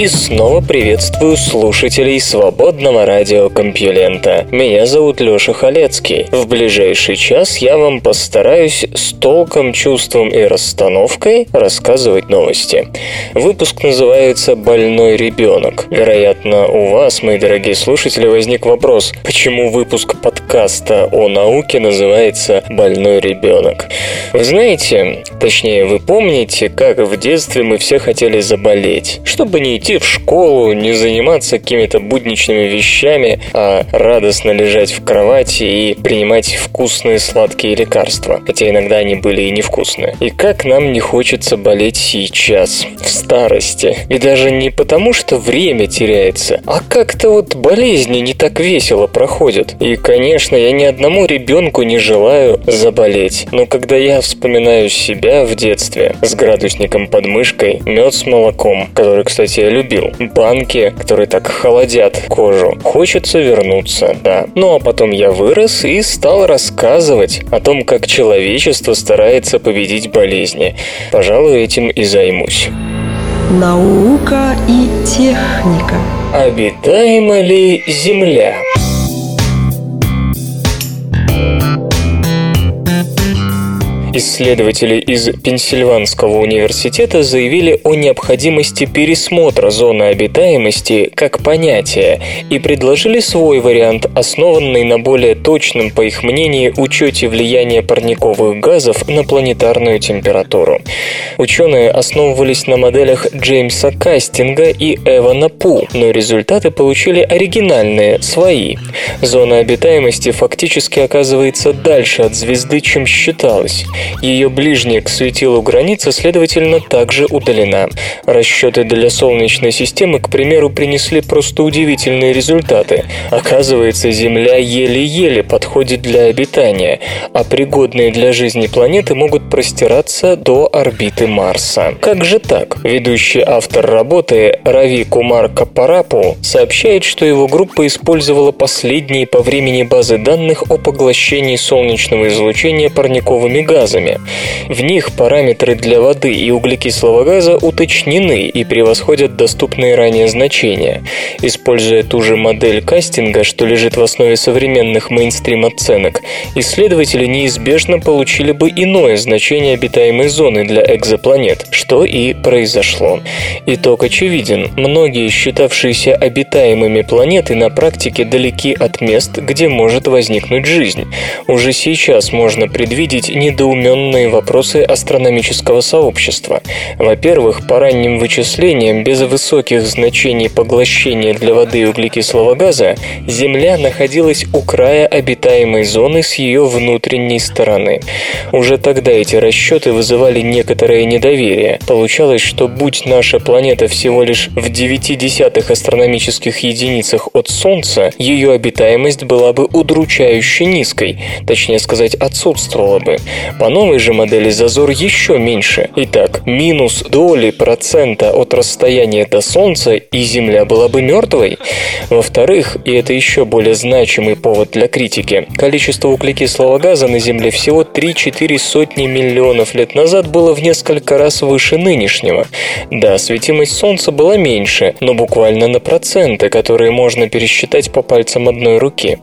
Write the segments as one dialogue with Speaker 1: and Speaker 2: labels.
Speaker 1: И снова приветствую слушателей свободного радиокомпьюлента. Меня зовут Лёша Халецкий. В ближайший час я вам постараюсь с толком, чувством и расстановкой рассказывать новости. Выпуск называется «Больной ребенок». Вероятно, у вас, мои дорогие слушатели, возник вопрос, почему выпуск подкаста о науке называется «Больной ребенок». Вы знаете, точнее, вы помните, как в детстве мы все хотели заболеть, чтобы не идти в школу, не заниматься какими-то будничными вещами, а радостно лежать в кровати и принимать вкусные сладкие лекарства, хотя иногда они были и невкусные. И как нам не хочется болеть сейчас, в старости. И даже не потому, что время теряется, а как-то вот болезни не так весело проходят. И, конечно, я ни одному ребенку не желаю заболеть. Но когда я вспоминаю себя в детстве с градусником под мышкой, мед с молоком, который, кстати, любил. Банки, которые так холодят кожу. Хочется вернуться, да. Ну а потом я вырос и стал рассказывать о том, как человечество старается победить болезни. Пожалуй, этим и займусь.
Speaker 2: Наука и техника.
Speaker 1: Обитаема ли Земля? Исследователи из Пенсильванского университета заявили о необходимости пересмотра зоны обитаемости как понятия и предложили свой вариант, основанный на более точном, по их мнению, учете влияния парниковых газов на планетарную температуру. Ученые основывались на моделях Джеймса Кастинга и Эвана Пу, но результаты получили оригинальные, свои. Зона обитаемости фактически оказывается дальше от звезды, чем считалось. Ее ближняя к светилу граница, следовательно, также удалена. Расчеты для Солнечной системы, к примеру, принесли просто удивительные результаты. Оказывается, Земля еле-еле подходит для обитания, а пригодные для жизни планеты могут простираться до орбиты Марса. Как же так? Ведущий автор работы Рави Кумар Капарапу сообщает, что его группа использовала последние по времени базы данных о поглощении солнечного излучения парниковыми газами газами. В них параметры для воды и углекислого газа уточнены и превосходят доступные ранее значения. Используя ту же модель кастинга, что лежит в основе современных мейнстрим оценок, исследователи неизбежно получили бы иное значение обитаемой зоны для экзопланет, что и произошло. Итог очевиден. Многие считавшиеся обитаемыми планеты на практике далеки от мест, где может возникнуть жизнь. Уже сейчас можно предвидеть недоумение недоуменные вопросы астрономического сообщества. Во-первых, по ранним вычислениям, без высоких значений поглощения для воды углекислого газа, Земля находилась у края обитаемой зоны с ее внутренней стороны. Уже тогда эти расчеты вызывали некоторое недоверие. Получалось, что будь наша планета всего лишь в 9 десятых астрономических единицах от Солнца, ее обитаемость была бы удручающе низкой, точнее сказать, отсутствовала бы. По новой же модели зазор еще меньше. Итак, минус доли процента от расстояния до Солнца и Земля была бы мертвой. Во-вторых, и это еще более значимый повод для критики, количество углекислого газа на Земле всего 3-4 сотни миллионов лет назад было в несколько раз выше нынешнего. Да, светимость Солнца была меньше, но буквально на проценты, которые можно пересчитать по пальцам одной руки.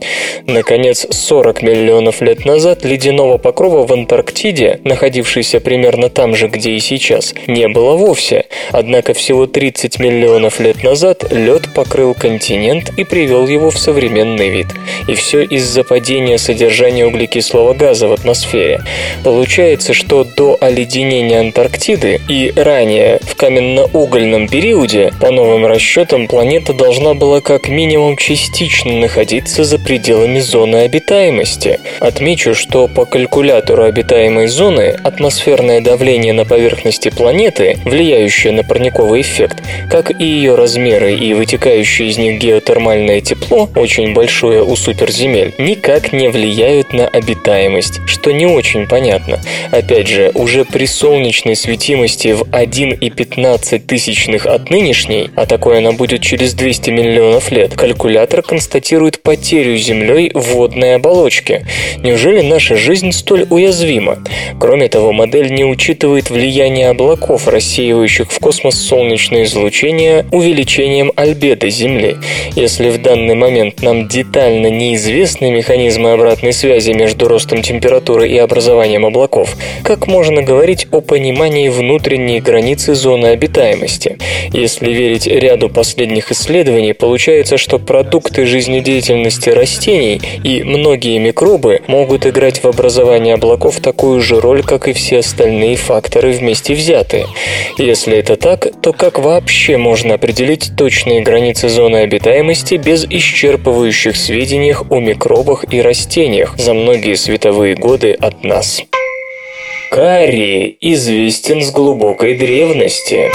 Speaker 1: Наконец, 40 миллионов лет назад ледяного покрова в Антарктиде Антарктиде, находившейся примерно там же, где и сейчас, не было вовсе. Однако всего 30 миллионов лет назад лед покрыл континент и привел его в современный вид. И все из-за падения содержания углекислого газа в атмосфере. Получается, что до оледенения Антарктиды и ранее, в каменно-угольном периоде, по новым расчетам, планета должна была как минимум частично находиться за пределами зоны обитаемости. Отмечу, что по калькулятору обитаемости обитаемой зоны атмосферное давление на поверхности планеты, влияющее на парниковый эффект, как и ее размеры и вытекающее из них геотермальное тепло, очень большое у суперземель, никак не влияют на обитаемость, что не очень понятно. Опять же, уже при солнечной светимости в 1,15 тысячных от нынешней, а такое она будет через 200 миллионов лет, калькулятор констатирует потерю Землей водной оболочки. Неужели наша жизнь столь уязвима? Кроме того, модель не учитывает влияние облаков, рассеивающих в космос солнечное излучение увеличением альбедо Земли. Если в данный момент нам детально неизвестны механизмы обратной связи между ростом температуры и образованием облаков, как можно говорить о понимании внутренней границы зоны обитаемости? Если верить ряду последних исследований, получается, что продукты жизнедеятельности растений и многие микробы могут играть в образовании облаков такую же роль, как и все остальные факторы вместе взятые. Если это так, то как вообще можно определить точные границы зоны обитаемости без исчерпывающих сведений о микробах и растениях за многие световые годы от нас? Карий известен с глубокой древности.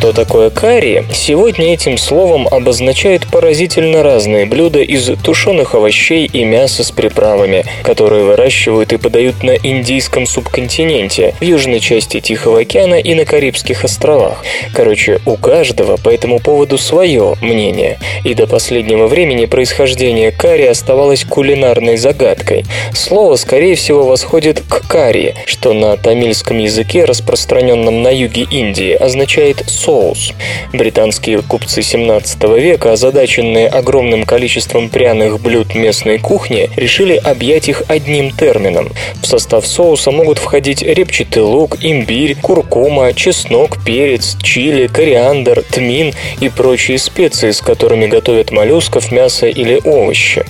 Speaker 1: Что такое карри? Сегодня этим словом обозначают поразительно разные блюда из тушеных овощей и мяса с приправами, которые выращивают и подают на индийском субконтиненте, в южной части Тихого океана и на Карибских островах. Короче, у каждого по этому поводу свое мнение. И до последнего времени происхождение карри оставалось кулинарной загадкой. Слово, скорее всего, восходит к карри, что на тамильском языке, распространенном на юге Индии, означает «соус» соус. Британские купцы 17 века, озадаченные огромным количеством пряных блюд местной кухни, решили объять их одним термином. В состав соуса могут входить репчатый лук, имбирь, куркума, чеснок, перец, чили, кориандр, тмин и прочие специи, с которыми готовят моллюсков, мясо или овощи.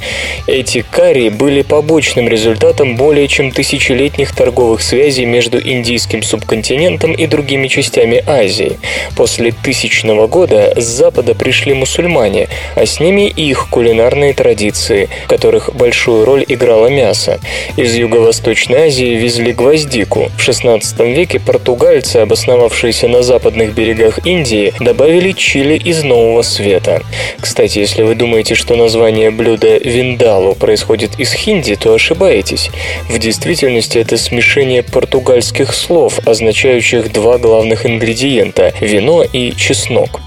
Speaker 1: Эти карри были побочным результатом более чем тысячелетних торговых связей между индийским субконтинентом и другими частями Азии. После После тысячного года с запада пришли мусульмане, а с ними их кулинарные традиции, в которых большую роль играло мясо. Из Юго-Восточной Азии везли гвоздику. В XVI веке португальцы, обосновавшиеся на западных берегах Индии, добавили чили из Нового Света. Кстати, если вы думаете, что название блюда виндалу происходит из хинди, то ошибаетесь. В действительности это смешение португальских слов, означающих два главных ингредиента – вино и чеснок.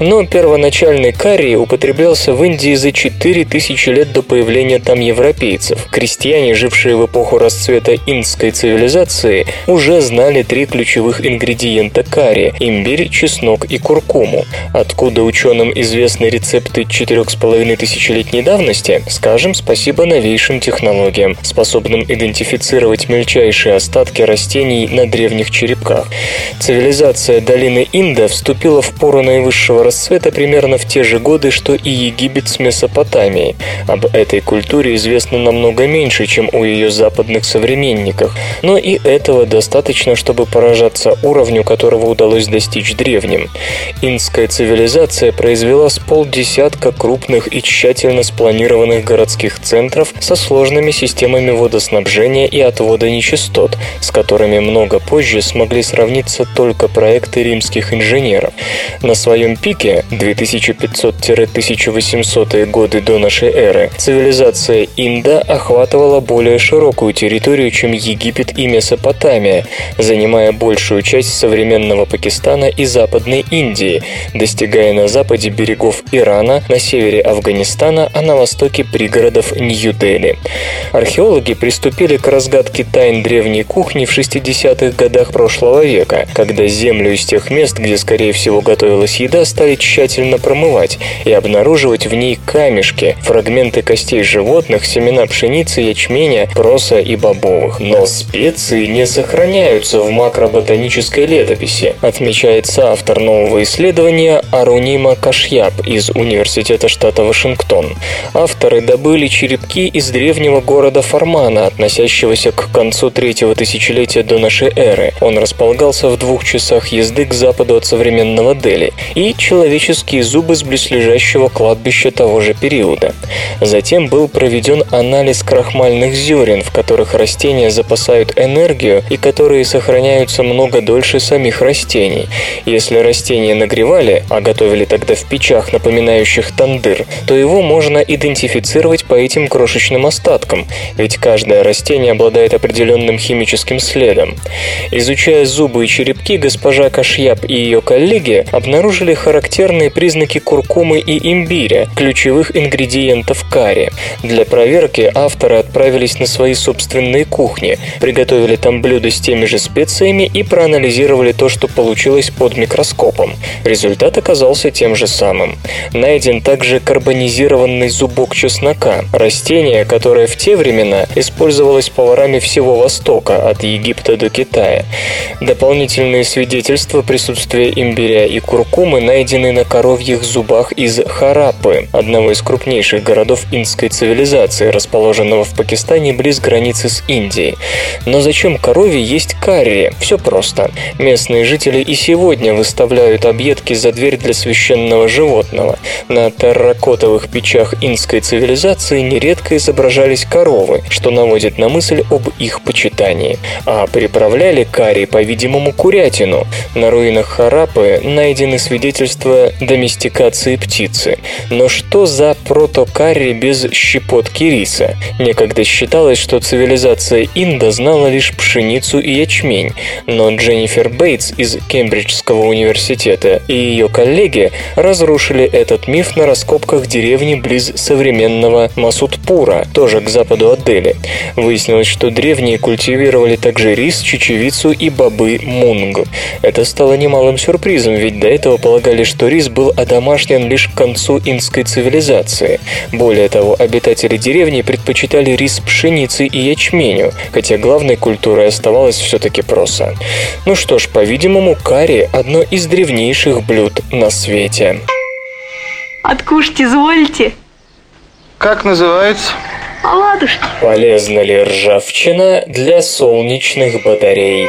Speaker 1: Но первоначальный карри употреблялся в Индии за 4000 лет до появления там европейцев. Крестьяне, жившие в эпоху расцвета индской цивилизации, уже знали три ключевых ингредиента карри – имбирь, чеснок и куркуму. Откуда ученым известны рецепты 4,5 тысячелетней давности? Скажем спасибо новейшим технологиям, способным идентифицировать мельчайшие остатки растений на древних черепках. Цивилизация долины Инда вступила в пору наивысшего расцвета примерно в те же годы, что и Египет с Месопотамией. Об этой культуре известно намного меньше, чем у ее западных современников, но и этого достаточно, чтобы поражаться уровню, которого удалось достичь древним. Инская цивилизация произвела с полдесятка крупных и тщательно спланированных городских центров со сложными системами водоснабжения и отвода нечистот, с которыми много позже смогли сравниться только проекты римских инженеров инженеров. На своем пике 2500-1800 годы до нашей эры цивилизация Инда охватывала более широкую территорию, чем Египет и Месопотамия, занимая большую часть современного Пакистана и Западной Индии, достигая на западе берегов Ирана, на севере Афганистана, а на востоке пригородов Нью-Дели. Археологи приступили к разгадке тайн древней кухни в 60-х годах прошлого века, когда землю из тех мест, где скорее всего, готовилась еда, стали тщательно промывать и обнаруживать в ней камешки, фрагменты костей животных, семена пшеницы, ячменя, проса и бобовых. Но специи не сохраняются в макроботанической летописи, отмечается автор нового исследования Арунима Кашьяб из Университета штата Вашингтон. Авторы добыли черепки из древнего города Формана, относящегося к концу третьего тысячелетия до нашей эры. Он располагался в двух часах езды к западу от современного Дели, и человеческие зубы с близлежащего кладбища того же периода. Затем был проведен анализ крахмальных зерен, в которых растения запасают энергию и которые сохраняются много дольше самих растений. Если растения нагревали, а готовили тогда в печах, напоминающих тандыр, то его можно идентифицировать по этим крошечным остаткам, ведь каждое растение обладает определенным химическим следом. Изучая зубы и черепки, госпожа Кашьяб и ее коллеги обнаружили характерные признаки куркумы и имбиря, ключевых ингредиентов карри. Для проверки авторы отправились на свои собственные кухни, приготовили там блюда с теми же специями и проанализировали то, что получилось под микроскопом. Результат оказался тем же самым. Найден также карбонизированный зубок чеснока, растение, которое в те времена использовалось поварами всего Востока, от Египта до Китая. Дополнительные свидетельства присутствия имбиря и куркумы найдены на коровьих зубах из Харапы, одного из крупнейших городов инской цивилизации, расположенного в Пакистане близ границы с Индией. Но зачем корове есть карри? Все просто. Местные жители и сегодня выставляют объедки за дверь для священного животного. На терракотовых печах инской цивилизации нередко изображались коровы, что наводит на мысль об их почитании. А приправляли карри, по-видимому, курятину. На руинах Харапы найдены свидетельства доместикации птицы. Но что за протокарри без щепотки риса? Некогда считалось, что цивилизация Инда знала лишь пшеницу и ячмень, но Дженнифер Бейтс из Кембриджского университета и ее коллеги разрушили этот миф на раскопках деревни близ современного Масудпура, тоже к западу от Дели. Выяснилось, что древние культивировали также рис, чечевицу и бобы мунг. Это стало немалым сюрпризом, ведь до этого полагали, что рис был одомашнен лишь к концу инской цивилизации. Более того, обитатели деревни предпочитали рис пшеницы и ячменю, хотя главной культурой оставалась все-таки проса. Ну что ж, по-видимому, карри – одно из древнейших блюд на свете.
Speaker 3: Откушать изволите?
Speaker 4: Как называется?
Speaker 3: Оладушки.
Speaker 1: Полезна ли ржавчина для солнечных батарей?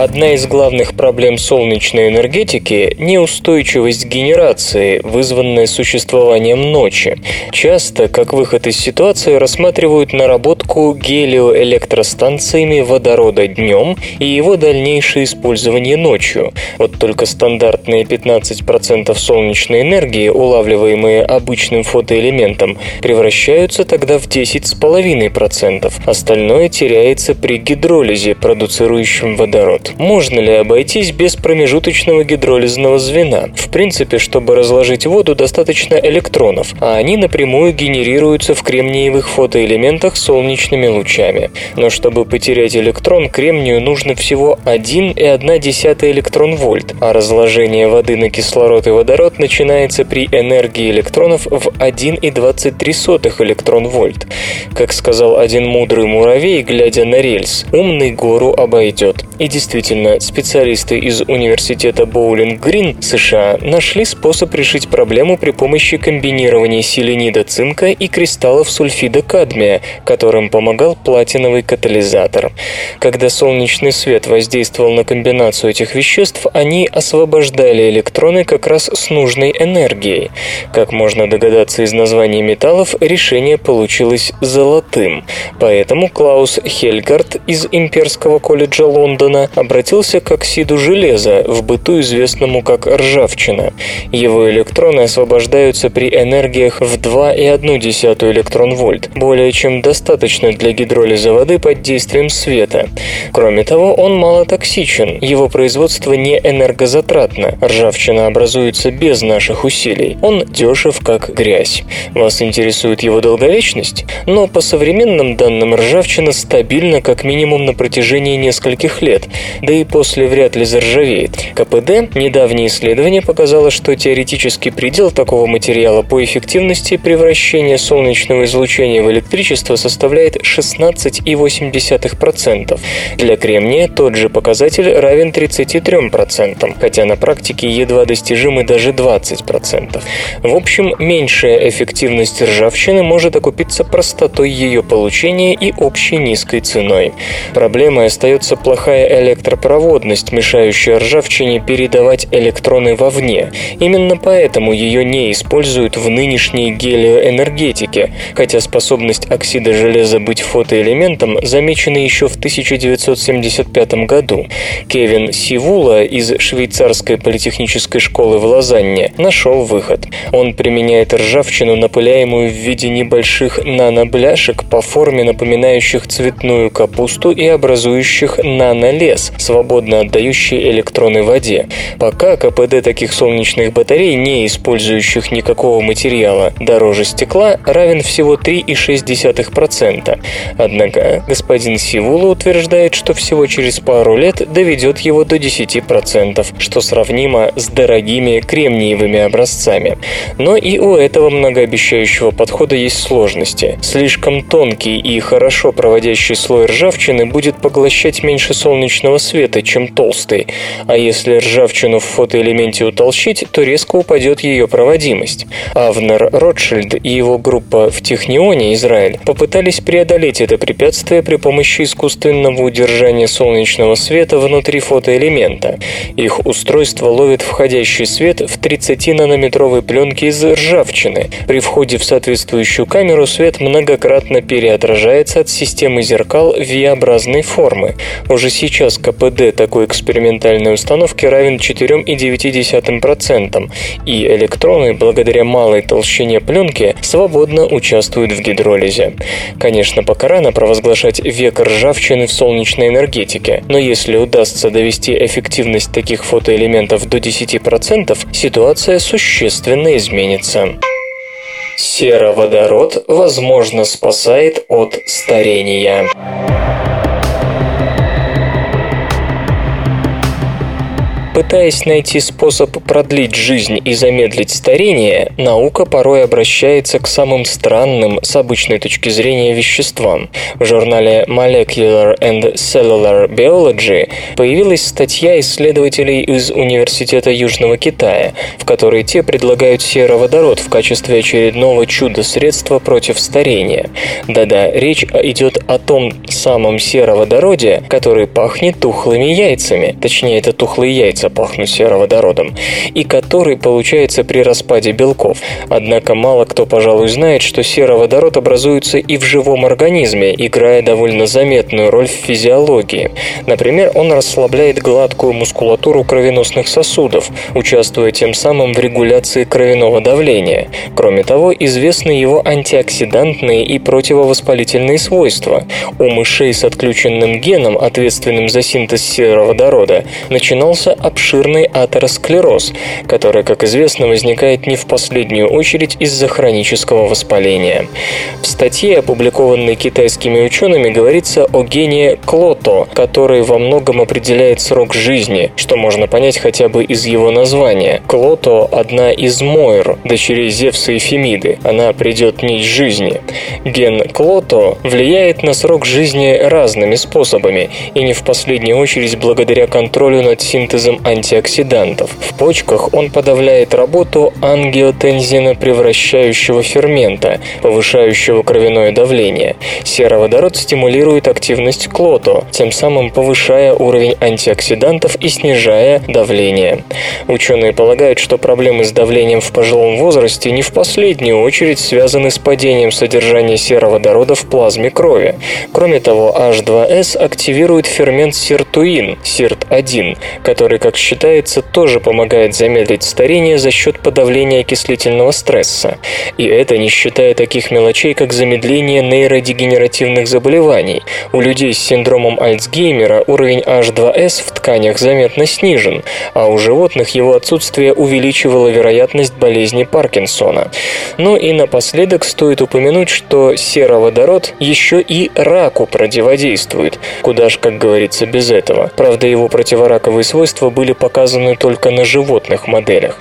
Speaker 1: Одна из главных проблем солнечной энергетики – неустойчивость генерации, вызванная существованием ночи. Часто, как выход из ситуации, рассматривают наработку гелиоэлектростанциями водорода днем и его дальнейшее использование ночью. Вот только стандартные 15% солнечной энергии, улавливаемые обычным фотоэлементом, превращаются тогда в 10,5%. Остальное теряется при гидролизе, продуцирующем водород. Можно ли обойтись без промежуточного гидролизного звена? В принципе, чтобы разложить воду, достаточно электронов, а они напрямую генерируются в кремниевых фотоэлементах солнечными лучами. Но чтобы потерять электрон, кремнию нужно всего 1,1 электрон-вольт, а разложение воды на кислород и водород начинается при энергии электронов в 1,23 электрон-вольт. Как сказал один мудрый муравей, глядя на рельс, умный гору обойдет. И действительно, Действительно, специалисты из университета Боулинг-Грин США нашли способ решить проблему при помощи комбинирования селенида цинка и кристаллов сульфида кадмия, которым помогал платиновый катализатор. Когда солнечный свет воздействовал на комбинацию этих веществ, они освобождали электроны как раз с нужной энергией. Как можно догадаться из названий металлов, решение получилось золотым. Поэтому Клаус Хельгард из Имперского колледжа Лондона обратился к оксиду железа, в быту известному как ржавчина. Его электроны освобождаются при энергиях в 2,1 электрон-вольт, более чем достаточно для гидролиза воды под действием света. Кроме того, он малотоксичен, его производство не энергозатратно, ржавчина образуется без наших усилий, он дешев как грязь. Вас интересует его долговечность? Но по современным данным ржавчина стабильна как минимум на протяжении нескольких лет – да и после вряд ли заржавеет. КПД недавнее исследование показало, что теоретический предел такого материала по эффективности превращения солнечного излучения в электричество составляет 16,8%. Для кремния тот же показатель равен 33%, хотя на практике едва достижимы даже 20%. В общем, меньшая эффективность ржавчины может окупиться простотой ее получения и общей низкой ценой. Проблемой остается плохая электропроводность, мешающая ржавчине передавать электроны вовне. Именно поэтому ее не используют в нынешней гелиоэнергетике, хотя способность оксида железа быть фотоэлементом замечена еще в 1975 году. Кевин Сивула из швейцарской политехнической школы в Лозанне нашел выход. Он применяет ржавчину, напыляемую в виде небольших нанобляшек по форме напоминающих цветную капусту и образующих нанолес, свободно отдающий электроны воде. Пока КПД таких солнечных батарей, не использующих никакого материала, дороже стекла, равен всего 3,6%. Однако господин Сивула утверждает, что всего через пару лет доведет его до 10%, что сравнимо с дорогими кремниевыми образцами. Но и у этого многообещающего подхода есть сложности. Слишком тонкий и хорошо проводящий слой ржавчины будет поглощать меньше солнечного света, чем толстый, а если ржавчину в фотоэлементе утолщить, то резко упадет ее проводимость. Авнер Ротшильд и его группа в Технионе, Израиль, попытались преодолеть это препятствие при помощи искусственного удержания солнечного света внутри фотоэлемента. Их устройство ловит входящий свет в 30-нанометровой пленке из ржавчины. При входе в соответствующую камеру свет многократно переотражается от системы зеркал V-образной формы. Уже сейчас КПД такой экспериментальной установки равен 4,9%, и электроны, благодаря малой толщине пленки, свободно участвуют в гидролизе. Конечно, пока рано провозглашать век ржавчины в солнечной энергетике, но если удастся довести эффективность таких фотоэлементов до 10%, ситуация существенно изменится. Сероводород, возможно, спасает от старения. Пытаясь найти способ продлить жизнь и замедлить старение, наука порой обращается к самым странным с обычной точки зрения веществам. В журнале Molecular and Cellular Biology появилась статья исследователей из Университета Южного Китая, в которой те предлагают сероводород в качестве очередного чудо-средства против старения. Да-да, речь идет о том самом сероводороде, который пахнет тухлыми яйцами, точнее это тухлые яйца яйца пахнут сероводородом, и который получается при распаде белков. Однако мало кто, пожалуй, знает, что сероводород образуется и в живом организме, играя довольно заметную роль в физиологии. Например, он расслабляет гладкую мускулатуру кровеносных сосудов, участвуя тем самым в регуляции кровяного давления. Кроме того, известны его антиоксидантные и противовоспалительные свойства. У мышей с отключенным геном, ответственным за синтез сероводорода, начинался обширный атеросклероз, который, как известно, возникает не в последнюю очередь из-за хронического воспаления. В статье, опубликованной китайскими учеными, говорится о гене Клото, который во многом определяет срок жизни, что можно понять хотя бы из его названия. Клото – одна из Мойр, дочерей Зевса и Фемиды. Она придет нить жизни. Ген Клото влияет на срок жизни разными способами, и не в последнюю очередь благодаря контролю над синтезом антиоксидантов. В почках он подавляет работу ангиотензина превращающего фермента, повышающего кровяное давление. Сероводород стимулирует активность клото, тем самым повышая уровень антиоксидантов и снижая давление. Ученые полагают, что проблемы с давлением в пожилом возрасте не в последнюю очередь связаны с падением содержания сероводорода в плазме крови. Кроме того, H2S активирует фермент сиртуин, SIRT1, который, как считается, тоже помогает замедлить старение за счет подавления окислительного стресса. И это не считая таких мелочей, как замедление нейродегенеративных заболеваний. У людей с синдромом Альцгеймера уровень H2S в тканях заметно снижен, а у животных его отсутствие увеличивало вероятность болезни Паркинсона. Ну и напоследок стоит упомянуть, что сероводород еще и раку противодействует. Куда ж, как говорится, без этого. Правда, его противораковые свойства были показаны только на животных моделях.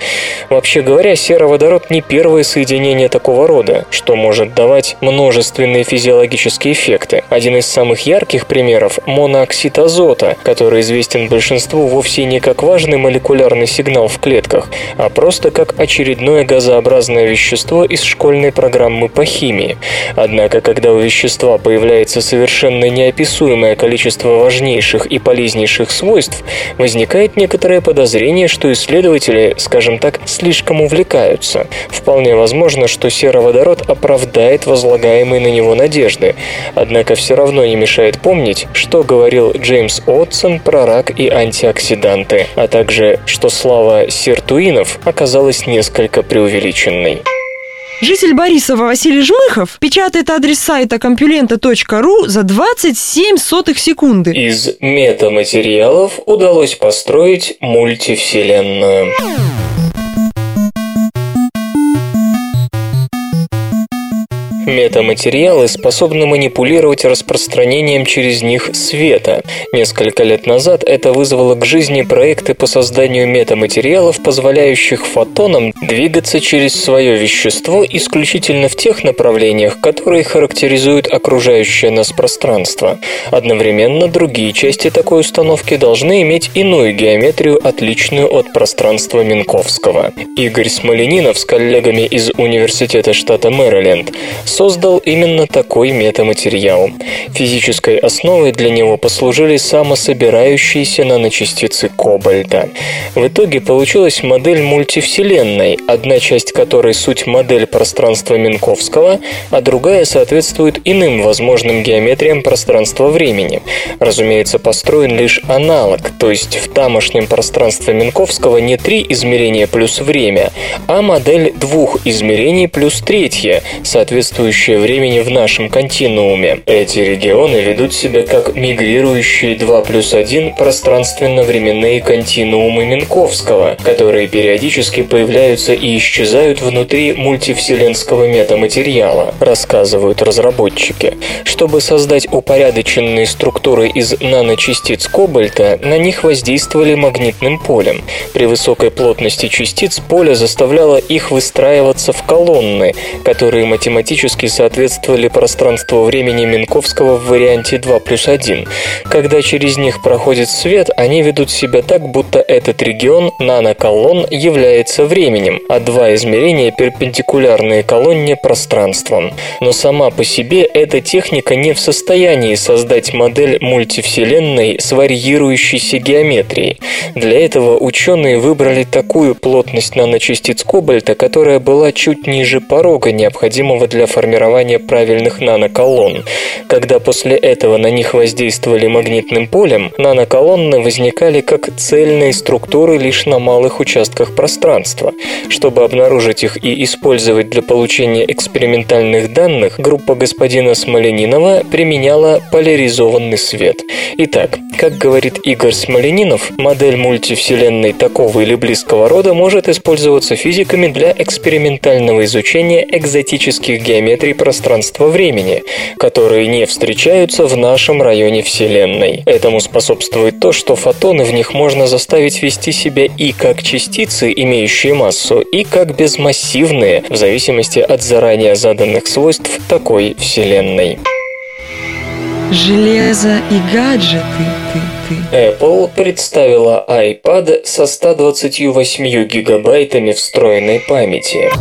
Speaker 1: Вообще говоря, сероводород не первое соединение такого рода, что может давать множественные физиологические эффекты. Один из самых ярких примеров – монооксид азота, который известен большинству вовсе не как важный молекулярный сигнал в клетках, а просто как очередное газообразное вещество из школьной программы по химии. Однако, когда у вещества появляется совершенно неописуемое количество важнейших и полезнейших свойств, возникает некоторое подозрение, что исследователи, скажем так, слишком увлекаются. Вполне возможно, что сероводород оправдает возлагаемые на него надежды, однако все равно не мешает помнить, что говорил Джеймс Отсон про рак и антиоксиданты, а также, что слава сиртуинов оказалась несколько преувеличенной.
Speaker 2: Житель Борисова Василий Жмыхов печатает адрес сайта компьюлента.ру за 27 сотых секунды.
Speaker 1: Из метаматериалов удалось построить мультивселенную. Метаматериалы способны манипулировать распространением через них света. Несколько лет назад это вызвало к жизни проекты по созданию метаматериалов, позволяющих фотонам двигаться через свое вещество исключительно в тех направлениях, которые характеризуют окружающее нас пространство. Одновременно другие части такой установки должны иметь иную геометрию, отличную от пространства Минковского. Игорь Смоленинов с коллегами из Университета штата Мэриленд создал именно такой метаматериал. Физической основой для него послужили самособирающиеся наночастицы кобальта. В итоге получилась модель мультивселенной, одна часть которой суть модель пространства Минковского, а другая соответствует иным возможным геометриям пространства-времени. Разумеется, построен лишь аналог, то есть в тамошнем пространстве Минковского не три измерения плюс время, а модель двух измерений плюс третье, соответствующая соответствующее времени в нашем континууме. Эти регионы ведут себя как мигрирующие 2 плюс 1 пространственно-временные континуумы Минковского, которые периодически появляются и исчезают внутри мультивселенского метаматериала, рассказывают разработчики. Чтобы создать упорядоченные структуры из наночастиц кобальта, на них воздействовали магнитным полем. При высокой плотности частиц поле заставляло их выстраиваться в колонны, которые математически практически соответствовали пространству времени Минковского в варианте 2 плюс 1. Когда через них проходит свет, они ведут себя так, будто этот регион наноколонн является временем, а два измерения перпендикулярные колонне пространством. Но сама по себе эта техника не в состоянии создать модель мультивселенной с варьирующейся геометрией. Для этого ученые выбрали такую плотность наночастиц кобальта, которая была чуть ниже порога, необходимого для формирования формирования правильных наноколонн. Когда после этого на них воздействовали магнитным полем, наноколонны возникали как цельные структуры лишь на малых участках пространства. Чтобы обнаружить их и использовать для получения экспериментальных данных, группа господина Смоленинова применяла поляризованный свет. Итак, как говорит Игорь Смоленинов, модель мультивселенной такого или близкого рода может использоваться физиками для экспериментального изучения экзотических геометрий геометрии пространства-времени, которые не встречаются в нашем районе Вселенной. Этому способствует то, что фотоны в них можно заставить вести себя и как частицы, имеющие массу, и как безмассивные, в зависимости от заранее заданных свойств такой Вселенной.
Speaker 2: Железо и гаджеты ты, ты.
Speaker 1: Apple представила iPad со 128 гигабайтами встроенной памяти.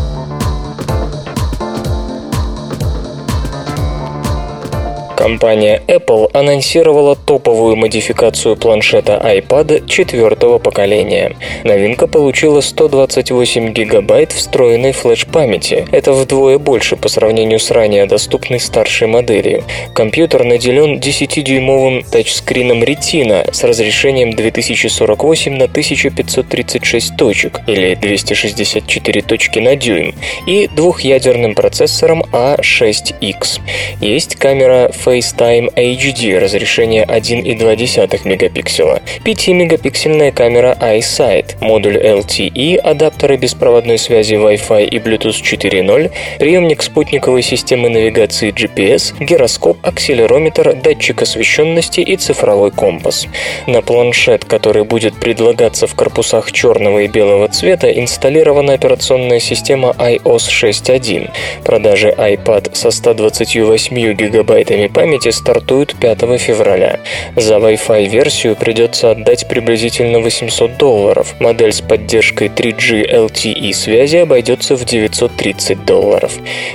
Speaker 1: Компания Apple анонсировала топовую модификацию планшета iPad четвертого поколения. Новинка получила 128 гигабайт встроенной флеш-памяти. Это вдвое больше по сравнению с ранее доступной старшей моделью. Компьютер наделен 10-дюймовым тачскрином Retina с разрешением 2048 на 1536 точек или 264 точки на дюйм и двухъядерным процессором A6X. А Есть камера FaceTime HD разрешение 1,2 мегапикселя, 5-мегапиксельная камера iSight, модуль LTE, адаптеры беспроводной связи Wi-Fi и Bluetooth 4.0, приемник спутниковой системы навигации GPS, гироскоп, акселерометр, датчик освещенности и цифровой компас. На планшет, который будет предлагаться в корпусах черного и белого цвета, инсталлирована операционная система iOS 6.1. Продажи iPad со 128 гигабайтами памяти стартуют 5 февраля. За Wi-Fi версию придется отдать приблизительно 800 долларов. Модель с поддержкой 3G LTE связи обойдется в 930 долларов.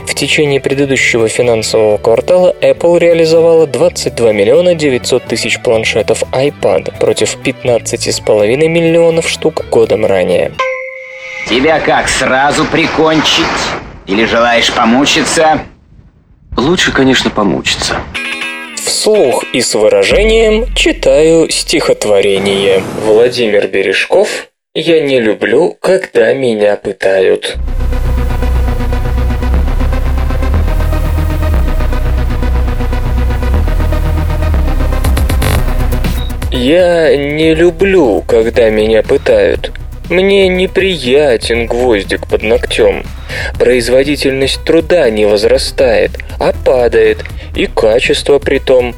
Speaker 1: В течение предыдущего финансового квартала Apple реализовала 22 миллиона 900 тысяч планшетов iPad против 15,5 миллионов штук годом ранее.
Speaker 5: Тебя как, сразу прикончить? Или желаешь помучиться?
Speaker 6: Лучше, конечно, помучиться.
Speaker 1: Вслух и с выражением читаю стихотворение. Владимир Бережков «Я не люблю, когда меня пытают». Я не люблю, когда меня пытают. Мне неприятен гвоздик под ногтем. Производительность труда не возрастает, а падает, и качество при том.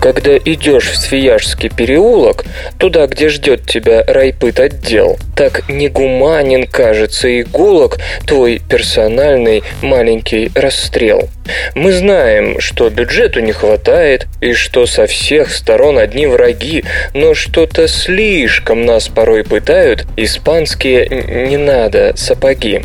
Speaker 1: Когда идешь в Свияжский переулок, туда, где ждет тебя райпыт отдел, так негуманен, кажется, игулок твой персональный маленький расстрел. Мы знаем, что бюджету не хватает, и что со всех сторон одни враги, но что-то слишком нас порой пытают испанские «не надо» сапоги.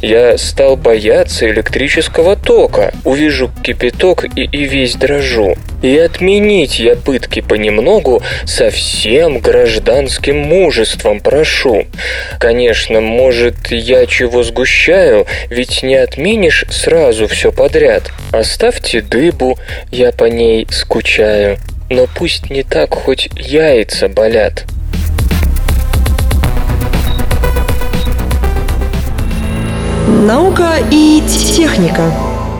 Speaker 1: Я стал бояться электрического тока. Увижу кипяток и, и весь дрожу. И отменить я пытки понемногу со всем гражданским мужеством прошу. Конечно, может, я чего сгущаю, ведь не отменишь сразу все подряд. Оставьте дыбу, я по ней скучаю. Но пусть не так хоть яйца болят.
Speaker 2: Наука и техника.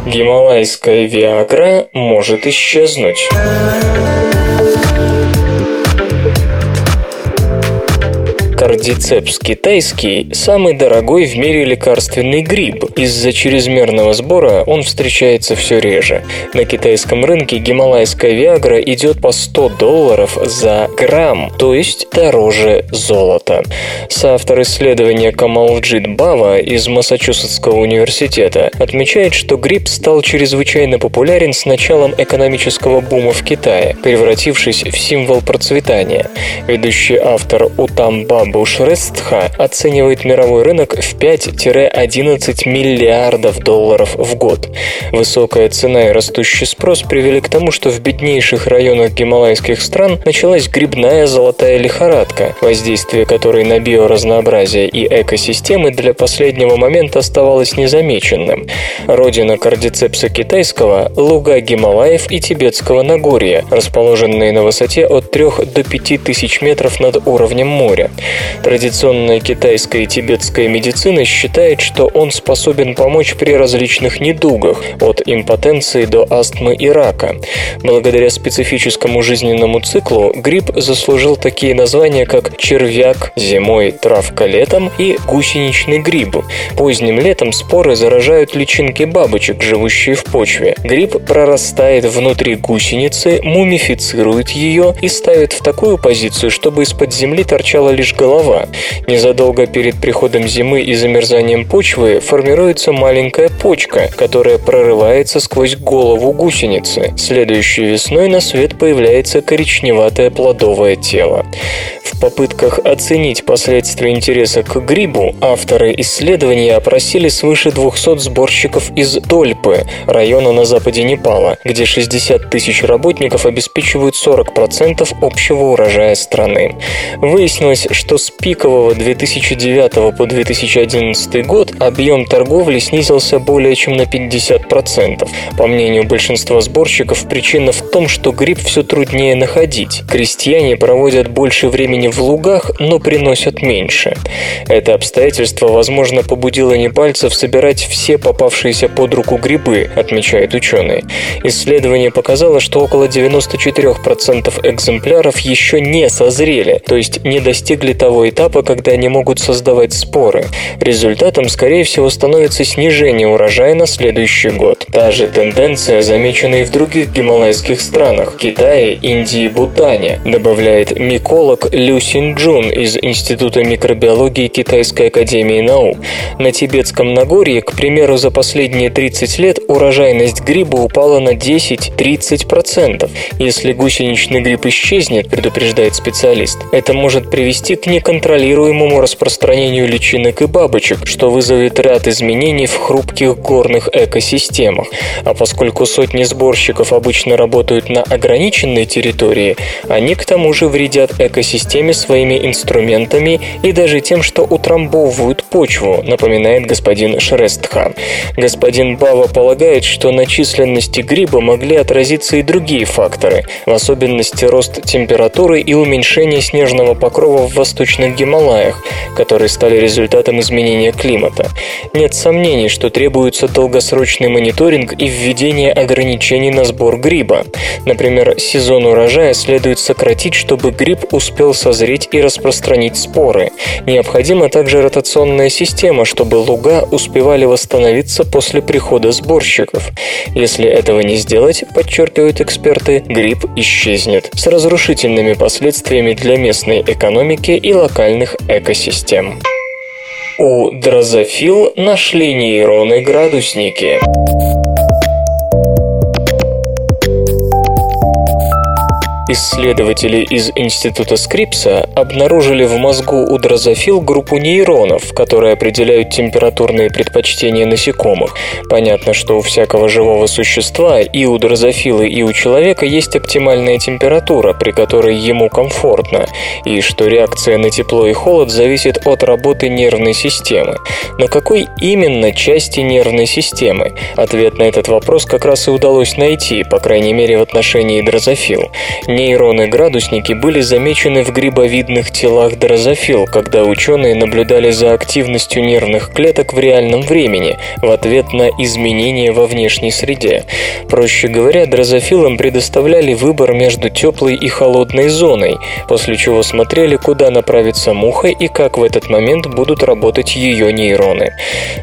Speaker 1: Гималайская Виагра может исчезнуть. Кардицепс китайский – самый дорогой в мире лекарственный гриб. Из-за чрезмерного сбора он встречается все реже. На китайском рынке гималайская виагра идет по 100 долларов за грамм, то есть дороже золота. Соавтор исследования Камалджит Бава из Массачусетского университета отмечает, что гриб стал чрезвычайно популярен с началом экономического бума в Китае, превратившись в символ процветания. Ведущий автор Утам Баб Бушрестха оценивает мировой рынок в 5-11 миллиардов долларов в год. Высокая цена и растущий спрос привели к тому, что в беднейших районах гималайских стран началась грибная золотая лихорадка, воздействие которой на биоразнообразие и экосистемы для последнего момента оставалось незамеченным. Родина кардицепса китайского – луга Гималаев и Тибетского Нагорья, расположенные на высоте от 3 до 5 тысяч метров над уровнем моря. Традиционная китайская и тибетская медицина считает, что он способен помочь при различных недугах, от импотенции до астмы и рака. Благодаря специфическому жизненному циклу гриб заслужил такие названия, как червяк, зимой травка летом и гусеничный гриб. Поздним летом споры заражают личинки бабочек, живущие в почве. Гриб прорастает внутри гусеницы, мумифицирует ее и ставит в такую позицию, чтобы из-под земли торчала лишь голова. Незадолго перед приходом зимы и замерзанием почвы формируется маленькая почка, которая прорывается сквозь голову гусеницы. Следующей весной на свет появляется коричневатое плодовое тело. В попытках оценить последствия интереса к грибу авторы исследования опросили свыше 200 сборщиков из Дольпы, района на западе Непала, где 60 тысяч работников обеспечивают 40% общего урожая страны. Выяснилось, что с пикового 2009 по 2011 год объем торговли снизился более чем на 50%. По мнению большинства сборщиков, причина в том, что гриб все труднее находить. Крестьяне проводят больше времени в лугах, но приносят меньше. Это обстоятельство, возможно, побудило непальцев собирать все попавшиеся под руку грибы, отмечают ученые. Исследование показало, что около 94% экземпляров еще не созрели, то есть не достигли того этапа, когда они могут создавать споры. Результатом, скорее всего, становится снижение урожая на следующий год. Та же тенденция замечена и в других гималайских странах – Китае, Индии, Бутане, добавляет миколог Лю Синджун из Института микробиологии Китайской академии наук. На Тибетском Нагорье, к примеру, за последние 30 лет урожайность гриба упала на 10-30%. Если гусеничный гриб исчезнет, предупреждает специалист, это может привести к неконтролируемому распространению личинок и бабочек, что вызовет ряд изменений в хрупких горных экосистемах. А поскольку сотни сборщиков обычно работают на ограниченной территории, они к тому же вредят экосистеме своими инструментами и даже тем, что утрамбовывают почву, напоминает господин Шрестхан. Господин Бава полагает, что на численности гриба могли отразиться и другие факторы, в особенности рост температуры и уменьшение снежного покрова в восточных Гималаях, которые стали результатом изменения климата. Нет сомнений, что требуется долгосрочный мониторинг и введение ограничений на сбор гриба. Например, сезон урожая следует сократить, чтобы гриб успел созреть и распространить споры. Необходима также ротационная система, чтобы луга успевали восстановиться после прихода сборщиков. Если этого не сделать, подчеркивают эксперты, гриб исчезнет с разрушительными последствиями для местной экономики и локальных экосистем. У дрозофил нашли нейроны-градусники. Исследователи из Института Скрипса обнаружили в мозгу у дрозофил группу нейронов, которые определяют температурные предпочтения насекомых. Понятно, что у всякого живого существа и у дрозофилы, и у человека есть оптимальная температура, при которой ему комфортно, и что реакция на тепло и холод зависит от работы нервной системы. Но какой именно части нервной системы? Ответ на этот вопрос как раз и удалось найти, по крайней мере в отношении дрозофил. Нейроны-градусники были замечены в грибовидных телах дрозофил, когда ученые наблюдали за активностью нервных клеток в реальном времени в ответ на изменения во внешней среде. Проще говоря, дрозофилам предоставляли выбор между теплой и холодной зоной, после чего смотрели, куда направится муха и как в этот момент будут работать ее нейроны.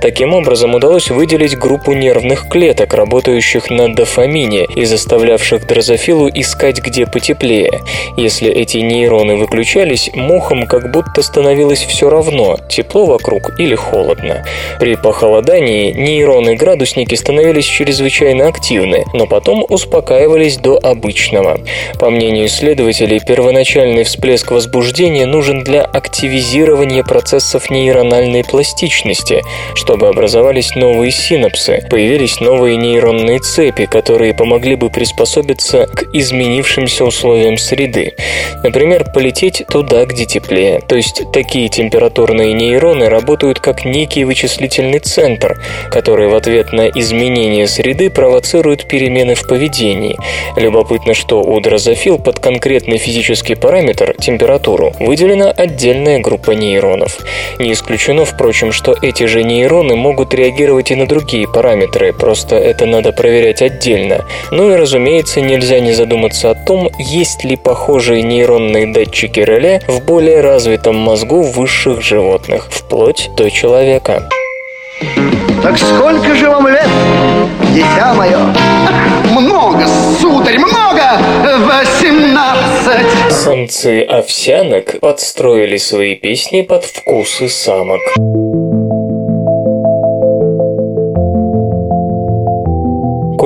Speaker 1: Таким образом, удалось выделить группу нервных клеток, работающих на дофамине и заставлявших дрозофилу искать, где потеплее теплее. Если эти нейроны выключались, мухам как будто становилось все равно, тепло вокруг или холодно. При похолодании нейроны-градусники становились чрезвычайно активны, но потом успокаивались до обычного. По мнению исследователей, первоначальный всплеск возбуждения нужен для активизирования процессов нейрональной пластичности, чтобы образовались новые синапсы, появились новые нейронные цепи, которые помогли бы приспособиться к изменившимся условиям условиям среды. Например, полететь туда, где теплее. То есть такие температурные нейроны работают как некий вычислительный центр, который в ответ на изменение среды провоцирует перемены в поведении. Любопытно, что у дрозофил под конкретный физический параметр, температуру, выделена отдельная группа нейронов. Не исключено, впрочем, что эти же нейроны могут реагировать и на другие параметры, просто это надо проверять отдельно. Ну и, разумеется, нельзя не задуматься о том, есть ли похожие нейронные датчики реле в более развитом мозгу высших животных, вплоть до человека.
Speaker 4: Так сколько же вам лет, дитя мое? Много, сударь, много! Восемнадцать!
Speaker 1: Самцы овсянок подстроили свои песни под вкусы самок.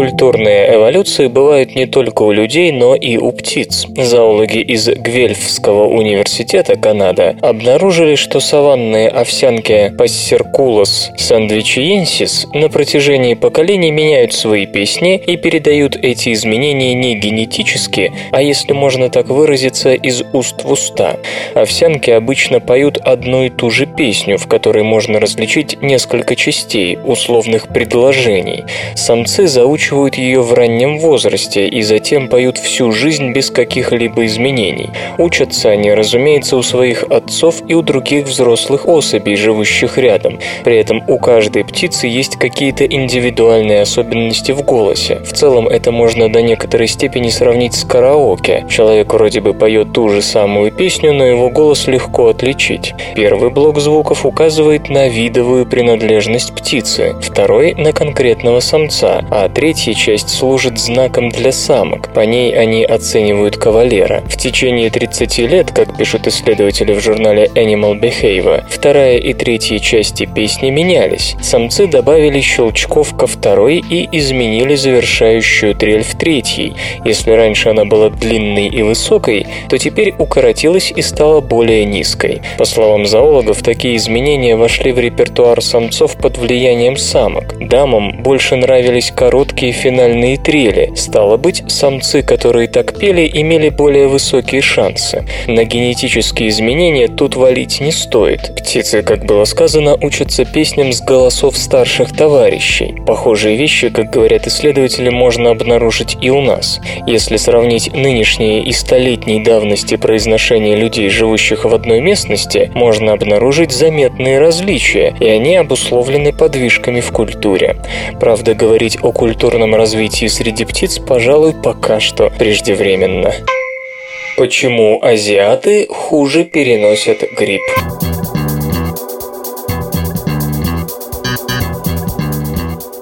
Speaker 1: Культурные эволюции бывают не только у людей, но и у птиц. Зоологи из Гвельфского университета Канада обнаружили, что саванные овсянки Пассеркулос сандвичиенсис на протяжении поколений меняют свои песни и передают эти изменения не генетически, а если можно так выразиться, из уст в уста. Овсянки обычно поют одну и ту же песню, в которой можно различить несколько частей, условных предложений. Самцы заучивают ее в раннем возрасте и затем поют всю жизнь без каких-либо изменений. Учатся они, разумеется, у своих отцов и у других взрослых особей, живущих рядом. При этом у каждой птицы есть какие-то индивидуальные особенности в голосе. В целом это можно до некоторой степени сравнить с караоке. Человек вроде бы поет ту же самую песню, но его голос легко отличить. Первый блок звуков указывает на видовую принадлежность птицы, второй – на конкретного самца, а третья часть служит знаком для самок. По ней они оценивают кавалера. В течение 30 лет, как пишут исследователи в журнале Animal Behavior, вторая и третья части песни менялись. Самцы добавили щелчков ко второй и изменили завершающую трель в третьей. Если раньше она была длинной и высокой, то теперь укоротилась и стала более низкой. По словам зоологов, такие изменения вошли в репертуар самцов под влиянием самок. Дамам больше нравились короткие финальные трели. Стало быть, самцы, которые так пели, имели более высокие шансы. На генетические изменения тут валить не стоит. Птицы, как было сказано, учатся песням с голосов старших товарищей. Похожие вещи, как говорят исследователи, можно обнаружить и у нас. Если сравнить нынешние и столетней давности произношения людей, живущих в одной местности, можно обнаружить заметные различия, и они обусловлены подвижками в культуре. Правда, говорить о культурном развитии среди птиц, пожалуй, пока что преждевременно. Почему азиаты хуже переносят грипп?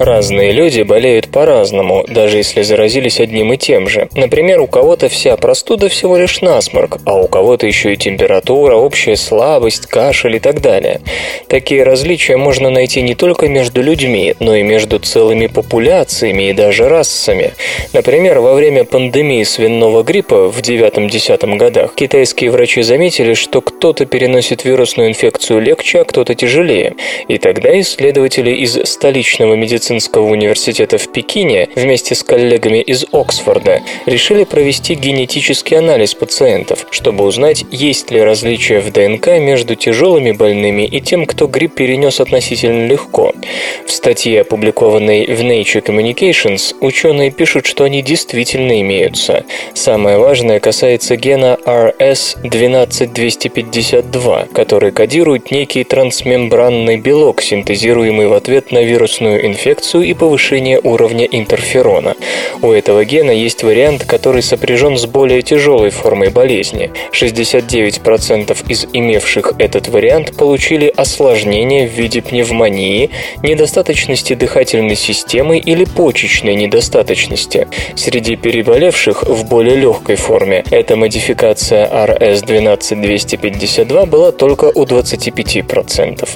Speaker 1: Разные люди болеют по-разному, даже если заразились одним и тем же. Например, у кого-то вся простуда всего лишь насморк, а у кого-то еще и температура, общая слабость, кашель и так далее. Такие различия можно найти не только между людьми, но и между целыми популяциями и даже расами. Например, во время пандемии свиного гриппа в 9-10 годах китайские врачи заметили, что кто-то переносит вирусную инфекцию легче, а кто-то тяжелее. И тогда исследователи из столичного медицинского медицинского университета в Пекине вместе с коллегами из Оксфорда решили провести генетический анализ пациентов, чтобы узнать, есть ли различия в ДНК между тяжелыми больными и тем, кто грипп перенес относительно легко. В статье, опубликованной в Nature Communications, ученые пишут, что они действительно имеются. Самое важное касается гена RS12252, который кодирует некий трансмембранный белок, синтезируемый в ответ на вирусную инфекцию инфекцию и повышение уровня интерферона. У этого гена есть вариант, который сопряжен с более тяжелой формой болезни. 69% из имевших этот вариант получили осложнения в виде пневмонии, недостаточности дыхательной системы или почечной недостаточности. Среди переболевших в более легкой форме эта модификация RS12252 была только у 25%.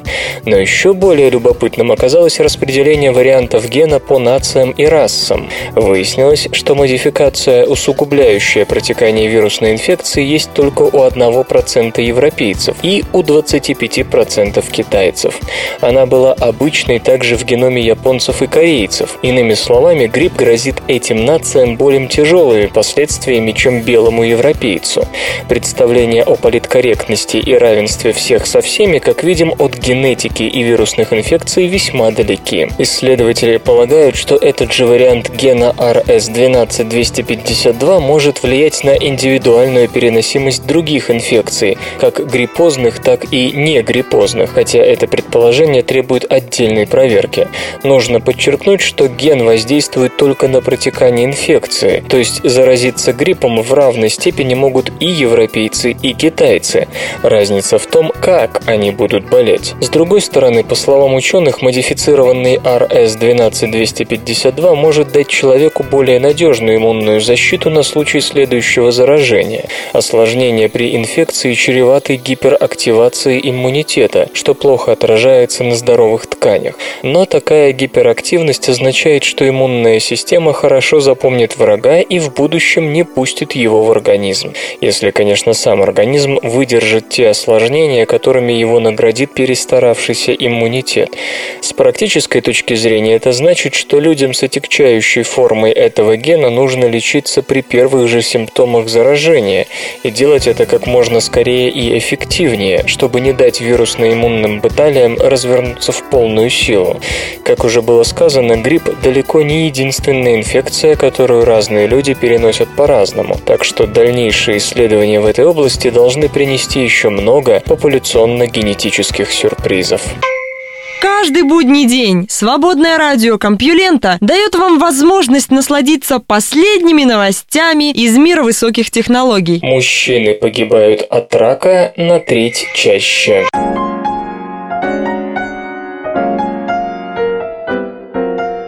Speaker 1: Но еще более любопытным оказалось распределение вариантов вариантов гена по нациям и расам. Выяснилось, что модификация, усугубляющая протекание вирусной инфекции, есть только у 1% европейцев и у 25% китайцев. Она была обычной также в геноме японцев и корейцев. Иными словами, грипп грозит этим нациям более тяжелыми последствиями, чем белому европейцу. Представление о политкорректности и равенстве всех со всеми, как видим, от генетики и вирусных инфекций весьма далеки. Исследования Исследователи полагают, что этот же вариант гена RS12252 может влиять на индивидуальную переносимость других инфекций, как гриппозных, так и негриппозных, хотя это предположение требует отдельной проверки. Нужно подчеркнуть, что ген воздействует только на протекание инфекции, то есть заразиться гриппом в равной степени могут и европейцы, и китайцы. Разница в том, как они будут болеть. С другой стороны, по словам ученых, модифицированный RS 12252 САРС-CoV-2 может дать человеку более надежную иммунную защиту на случай следующего заражения. Осложнения при инфекции чреваты гиперактивацией иммунитета, что плохо отражается на здоровых тканях. Но такая гиперактивность означает, что иммунная система хорошо запомнит врага и в будущем не пустит его в организм. Если, конечно, сам организм выдержит те осложнения, которыми его наградит перестаравшийся иммунитет. С практической точки зрения это значит, что людям с отягчающей формой этого гена нужно лечиться при первых же симптомах заражения и делать это как можно скорее и эффективнее, чтобы не дать вирусно-иммунным баталиям развернуться в полную силу. Как уже было сказано, грипп далеко не единственная инфекция, которую разные люди переносят по-разному, так что дальнейшие исследования в этой области должны принести еще много популяционно-генетических сюрпризов.
Speaker 2: Каждый будний день свободное радио Компьюлента дает вам возможность насладиться последними новостями из мира высоких технологий.
Speaker 1: Мужчины погибают от рака на треть чаще.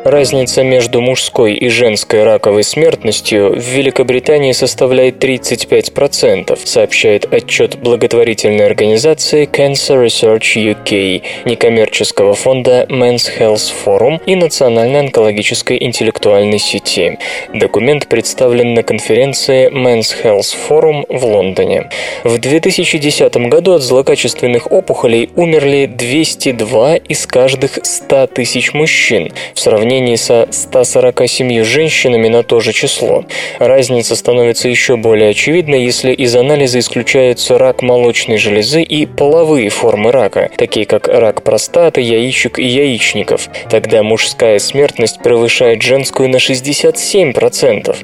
Speaker 1: Разница между мужской и женской раковой смертностью в Великобритании составляет 35%, сообщает отчет благотворительной организации Cancer Research UK, некоммерческого фонда Men's Health Forum и Национальной онкологической интеллектуальной сети. Документ представлен на конференции Men's Health Forum в Лондоне. В 2010 году от злокачественных опухолей умерли 202 из каждых 100 тысяч мужчин. В сравнении сравнении со 147 женщинами на то же число. Разница становится еще более очевидной, если из анализа исключаются рак молочной железы и половые формы рака, такие как рак простаты, яичек и яичников. Тогда мужская смертность превышает женскую на 67%.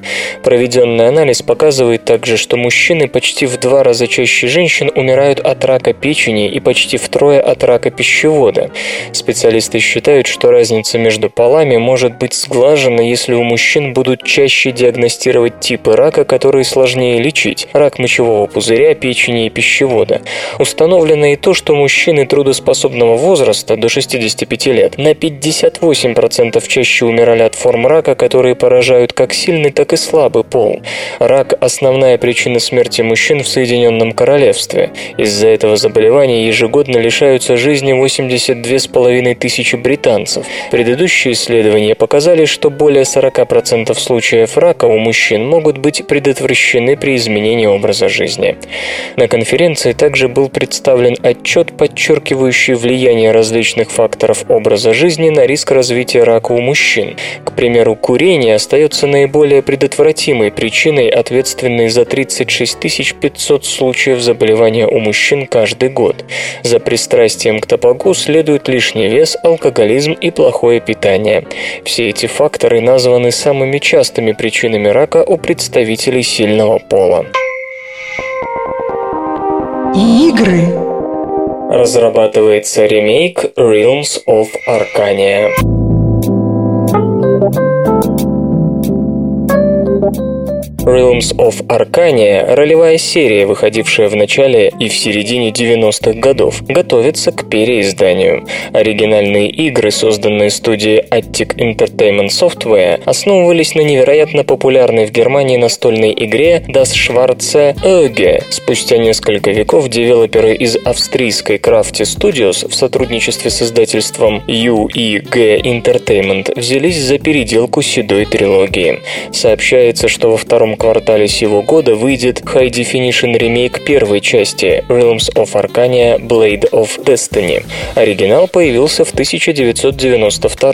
Speaker 1: Проведенный анализ показывает также, что мужчины почти в два раза чаще женщин умирают от рака печени и почти втрое от рака пищевода. Специалисты считают, что разница между полами может быть сглажена, если у мужчин будут чаще диагностировать типы рака, которые сложнее лечить – рак мочевого пузыря, печени и пищевода. Установлено и то, что мужчины трудоспособного возраста до 65 лет на 58% чаще умирали от форм рака, которые поражают как сильный, так и слабый пол. Рак – основная причина смерти мужчин в Соединенном Королевстве. Из-за этого заболевания ежегодно лишаются жизни 82,5 тысячи британцев. Предыдущие исследования Исследования показали, что более 40% случаев рака у мужчин могут быть предотвращены при изменении образа жизни. На конференции также был представлен отчет, подчеркивающий влияние различных факторов образа жизни на риск развития рака у мужчин. К примеру, курение остается наиболее предотвратимой причиной, ответственной за 36 500 случаев заболевания у мужчин каждый год. За пристрастием к табаку следует лишний вес, алкоголизм и плохое питание. Все эти факторы названы самыми частыми причинами рака у представителей сильного пола.
Speaker 2: Игры.
Speaker 1: Разрабатывается ремейк Realms of Arcania. Realms of Arcania – ролевая серия, выходившая в начале и в середине 90-х годов, готовится к переизданию. Оригинальные игры, созданные студией Attic Entertainment Software, основывались на невероятно популярной в Германии настольной игре Das Schwarze Öge. Спустя несколько веков девелоперы из австрийской Crafty Studios в сотрудничестве с издательством UEG Entertainment взялись за переделку седой трилогии. Сообщается, что во втором квартале сего года выйдет High Definition ремейк первой части Realms of Arcania Blade of Destiny. Оригинал появился в 1992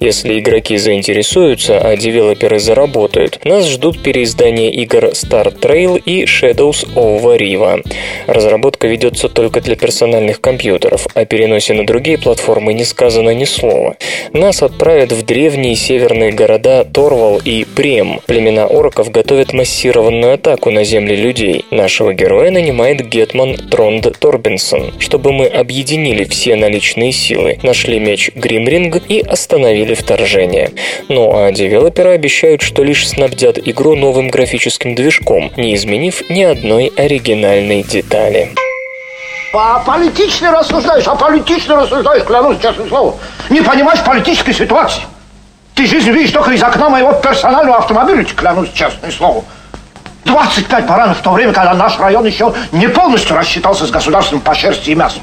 Speaker 1: Если игроки заинтересуются, а девелоперы заработают, нас ждут переиздания игр Star Trail и Shadows over Riva. Разработка ведется только для персональных компьютеров, о переносе на другие платформы не сказано ни слова. Нас отправят в древние северные города Торвал и Прем. Племена орков готовят массированную атаку на земли людей. Нашего героя нанимает Гетман Тронд Торбинсон, чтобы мы объединили все наличные силы, нашли меч Гримринг и остановили вторжение. Ну а девелоперы обещают, что лишь снабдят игру новым графическим движком, не изменив ни одной оригинальной детали.
Speaker 4: А политично рассуждаешь, а политично рассуждаешь, клянусь честным словом. Не понимаешь политической ситуации. Ты жизнь видишь только из окна моего персонального автомобиля, клянусь честное слово. 25 баранов в то время, когда наш район еще не полностью рассчитался с государством по шерсти и мясу.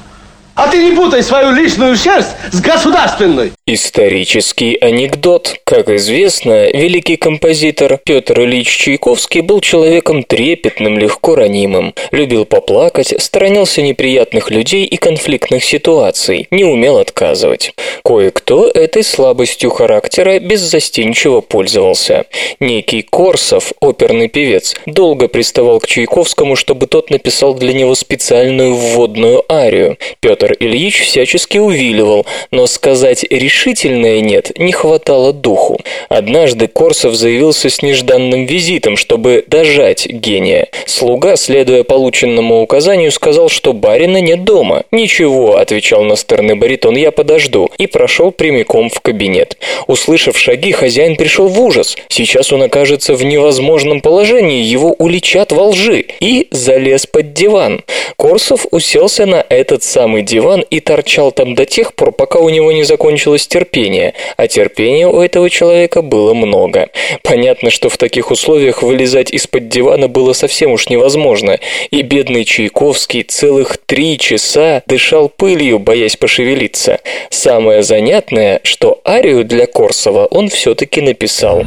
Speaker 7: А ты не путай свою личную шерсть с государственной.
Speaker 1: Исторический анекдот. Как известно, великий композитор Петр Ильич Чайковский был человеком трепетным, легко ранимым, любил поплакать, сторонился неприятных людей и конфликтных ситуаций, не умел отказывать. Кое-кто этой слабостью характера беззастенчиво пользовался. Некий Корсов, оперный певец, долго приставал к Чайковскому, чтобы тот написал для него специальную вводную арию. Петр Ильич всячески увиливал, но сказать решительное «нет» не хватало духу. Однажды Корсов заявился с нежданным визитом, чтобы дожать гения. Слуга, следуя полученному указанию, сказал, что барина нет дома. «Ничего», — отвечал настырный баритон, — «я подожду», и прошел прямиком в кабинет. Услышав шаги, хозяин пришел в ужас. Сейчас он окажется в невозможном положении, его уличат во лжи, и залез под диван. Корсов уселся на этот самый диван, и торчал там до тех пор, пока у него не закончилось терпение, а терпения у этого человека было много. Понятно, что в таких условиях вылезать из-под дивана было совсем уж невозможно, и бедный Чайковский целых три часа дышал пылью, боясь пошевелиться. Самое занятное, что арию для Корсова он все-таки написал.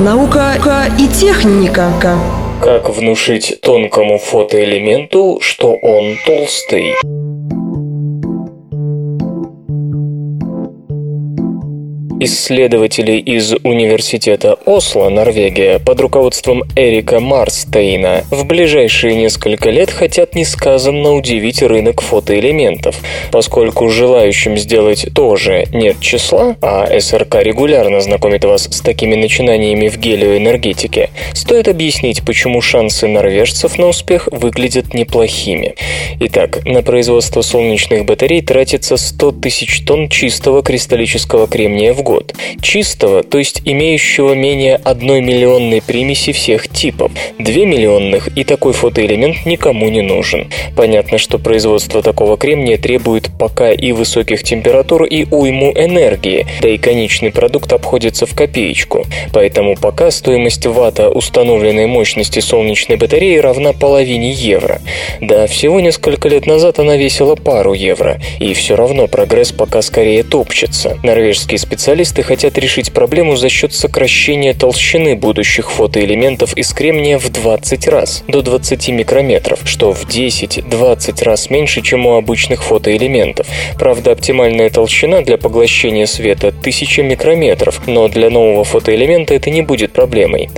Speaker 2: Наука и техника.
Speaker 1: Как внушить тонкому фотоэлементу, что он толстый? Исследователи из Университета Осло, Норвегия, под руководством Эрика Марстейна в ближайшие несколько лет хотят несказанно удивить рынок фотоэлементов, поскольку желающим сделать тоже нет числа, а СРК регулярно знакомит вас с такими начинаниями в гелиоэнергетике, стоит объяснить, почему шансы норвежцев на успех выглядят неплохими. Итак, на производство солнечных батарей тратится 100 тысяч тонн чистого кристаллического кремния в год. Чистого, то есть имеющего менее одной миллионной примеси всех типов. 2 миллионных и такой фотоэлемент никому не нужен. Понятно, что производство такого кремния требует пока и высоких температур, и уйму энергии, да и конечный продукт обходится в копеечку. Поэтому пока стоимость ватта установленной мощности солнечной батареи равна половине евро. Да, всего несколько лет назад она весила пару евро, и все равно прогресс пока скорее топчется. Норвежские специалисты специалисты хотят решить проблему за счет сокращения толщины будущих фотоэлементов из кремния в 20 раз, до 20 микрометров, что в 10-20 раз меньше, чем у обычных фотоэлементов. Правда, оптимальная толщина для поглощения света 1000 микрометров, но для нового фотоэлемента это не будет проблемой.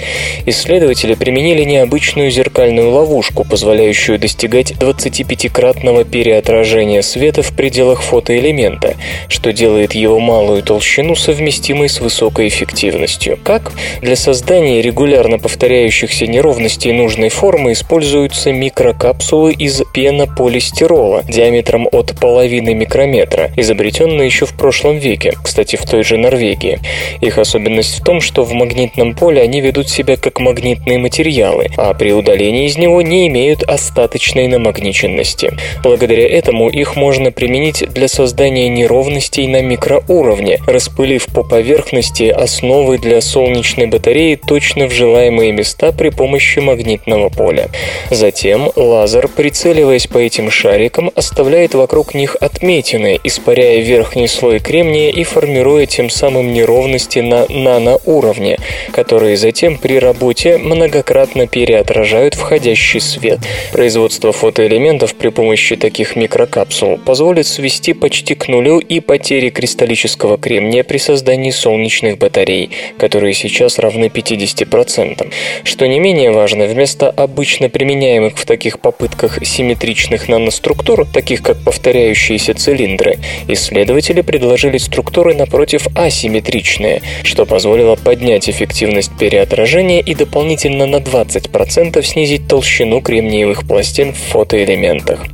Speaker 1: Исследователи применили необычную зеркальную ловушку, позволяющую достигать 25-кратного переотражения света в пределах фотоэлемента, что делает его малую толщину совместимой с высокой эффективностью. Как? Для создания регулярно повторяющихся неровностей нужной формы используются микрокапсулы из пенополистирола диаметром от половины микрометра, изобретенные еще в прошлом веке, кстати, в той же Норвегии. Их особенность в том, что в магнитном поле они ведут себя как магнитные материалы, а при удалении из него не имеют остаточной намагниченности. Благодаря этому их можно применить для создания неровностей на микроуровне, распылив распылив по поверхности основы для солнечной батареи точно в желаемые места при помощи магнитного поля. Затем лазер, прицеливаясь по этим шарикам, оставляет вокруг них отметины, испаряя верхний слой кремния и формируя тем самым неровности на наноуровне, которые затем при работе многократно переотражают входящий свет. Производство фотоэлементов при помощи таких микрокапсул позволит свести почти к нулю и потери кристаллического кремния при создании солнечных батарей, которые сейчас равны 50%. Что не менее важно, вместо обычно применяемых в таких попытках симметричных наноструктур, таких как повторяющиеся цилиндры, исследователи предложили структуры напротив асимметричные, что позволило поднять эффективность переотражения и дополнительно на 20% снизить толщину кремниевых пластин в фотоэлементах.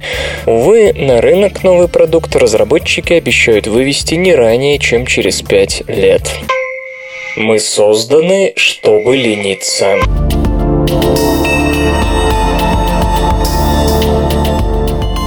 Speaker 1: Увы, на рынок новый продукт разработчики обещают вывести не ранее, чем через 5 5 лет. Мы созданы, чтобы лениться.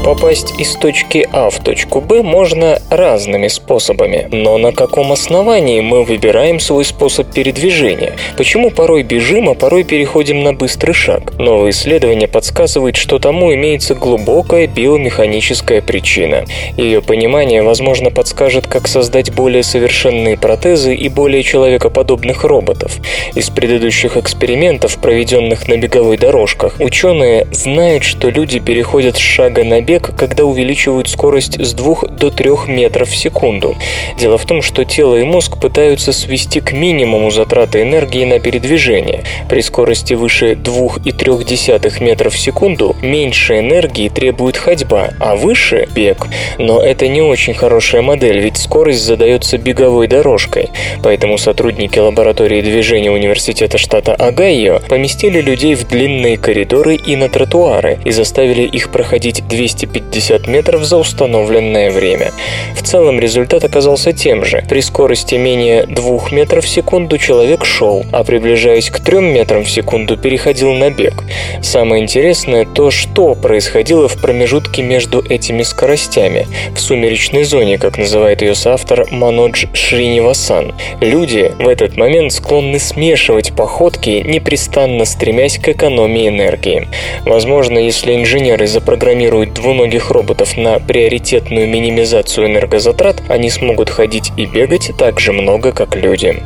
Speaker 1: Попасть из точки А в точку Б можно разными способами. Но на каком основании мы выбираем свой способ передвижения? Почему порой бежим, а порой переходим на быстрый шаг? Новые исследования подсказывают, что тому имеется глубокая биомеханическая причина. Ее понимание, возможно, подскажет, как создать более совершенные протезы и более человекоподобных роботов. Из предыдущих экспериментов, проведенных на беговой дорожках, ученые знают, что люди переходят с шага на бег, когда увеличивают скорость с 2 до 3 метров в секунду. Дело в том, что тело и мозг пытаются свести к минимуму затраты энергии на передвижение. При скорости выше 2,3 метров в секунду меньше энергии требует ходьба, а выше – бег. Но это не очень хорошая модель, ведь скорость задается беговой дорожкой. Поэтому сотрудники лаборатории движения университета штата Огайо поместили людей в длинные коридоры и на тротуары и заставили их проходить 250 метров за установленное время. В целом результат оказался тем же. При скорости менее 2 метров в секунду человек шел, а приближаясь к 3 метрам в секунду переходил на бег. Самое интересное то, что происходило в промежутке между этими скоростями, в сумеречной зоне, как называет ее соавтор Манодж Шринивасан. Люди в этот момент склонны смешивать походки, непрестанно стремясь к экономии энергии. Возможно, если инженеры запрограммируют двуногих роботов на приоритетную минимизацию энергозатрат, они смогут ходить и бегать так же много, как люди.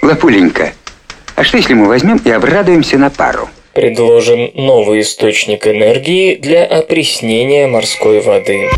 Speaker 8: Лапуленька, а что если мы возьмем и обрадуемся на пару?
Speaker 1: Предложен новый источник энергии для опреснения морской воды.